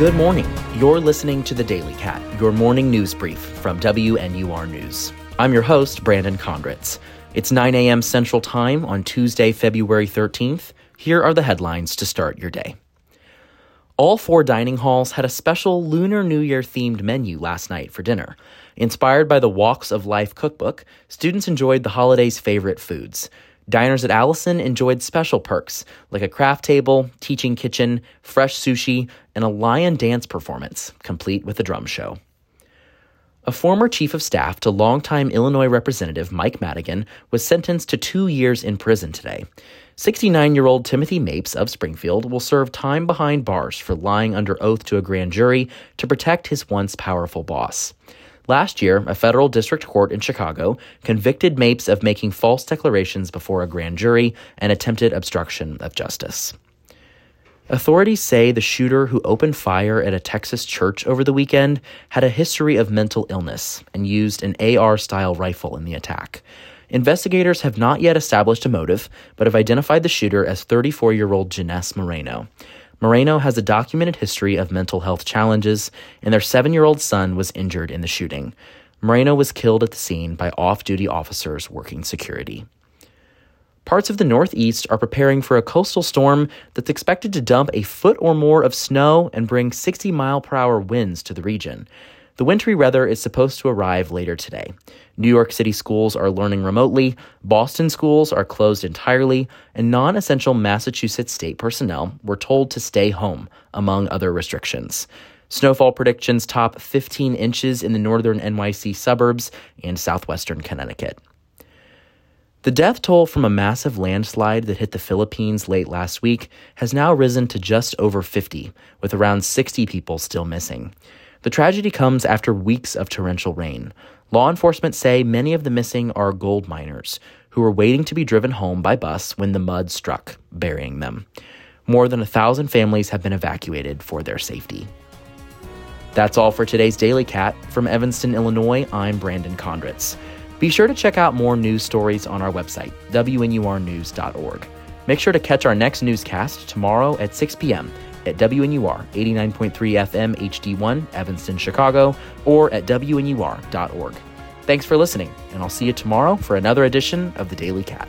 Good morning. You're listening to the Daily Cat, your morning news brief from WNUR News. I'm your host, Brandon Condritz. It's 9 a.m. Central Time on Tuesday, February 13th. Here are the headlines to start your day. All four dining halls had a special Lunar New Year themed menu last night for dinner. Inspired by the Walks of Life cookbook, students enjoyed the holiday's favorite foods. Diners at Allison enjoyed special perks like a craft table, teaching kitchen, fresh sushi, and a lion dance performance, complete with a drum show. A former chief of staff to longtime Illinois Representative Mike Madigan was sentenced to two years in prison today. 69 year old Timothy Mapes of Springfield will serve time behind bars for lying under oath to a grand jury to protect his once powerful boss. Last year, a federal district court in Chicago convicted Mapes of making false declarations before a grand jury and attempted obstruction of justice. Authorities say the shooter who opened fire at a Texas church over the weekend had a history of mental illness and used an AR style rifle in the attack. Investigators have not yet established a motive, but have identified the shooter as 34 year old Genesse Moreno. Moreno has a documented history of mental health challenges, and their seven year old son was injured in the shooting. Moreno was killed at the scene by off duty officers working security. Parts of the Northeast are preparing for a coastal storm that's expected to dump a foot or more of snow and bring 60 mile per hour winds to the region. The wintry weather is supposed to arrive later today. New York City schools are learning remotely, Boston schools are closed entirely, and non essential Massachusetts state personnel were told to stay home, among other restrictions. Snowfall predictions top 15 inches in the northern NYC suburbs and southwestern Connecticut. The death toll from a massive landslide that hit the Philippines late last week has now risen to just over 50, with around 60 people still missing. The tragedy comes after weeks of torrential rain. Law enforcement say many of the missing are gold miners who were waiting to be driven home by bus when the mud struck, burying them. More than a thousand families have been evacuated for their safety. That's all for today's Daily Cat. From Evanston, Illinois, I'm Brandon Condritz. Be sure to check out more news stories on our website, WNURnews.org. Make sure to catch our next newscast tomorrow at 6 p.m. at WNUR 89.3 FM HD1, Evanston, Chicago, or at WNUR.org. Thanks for listening, and I'll see you tomorrow for another edition of the Daily Cat.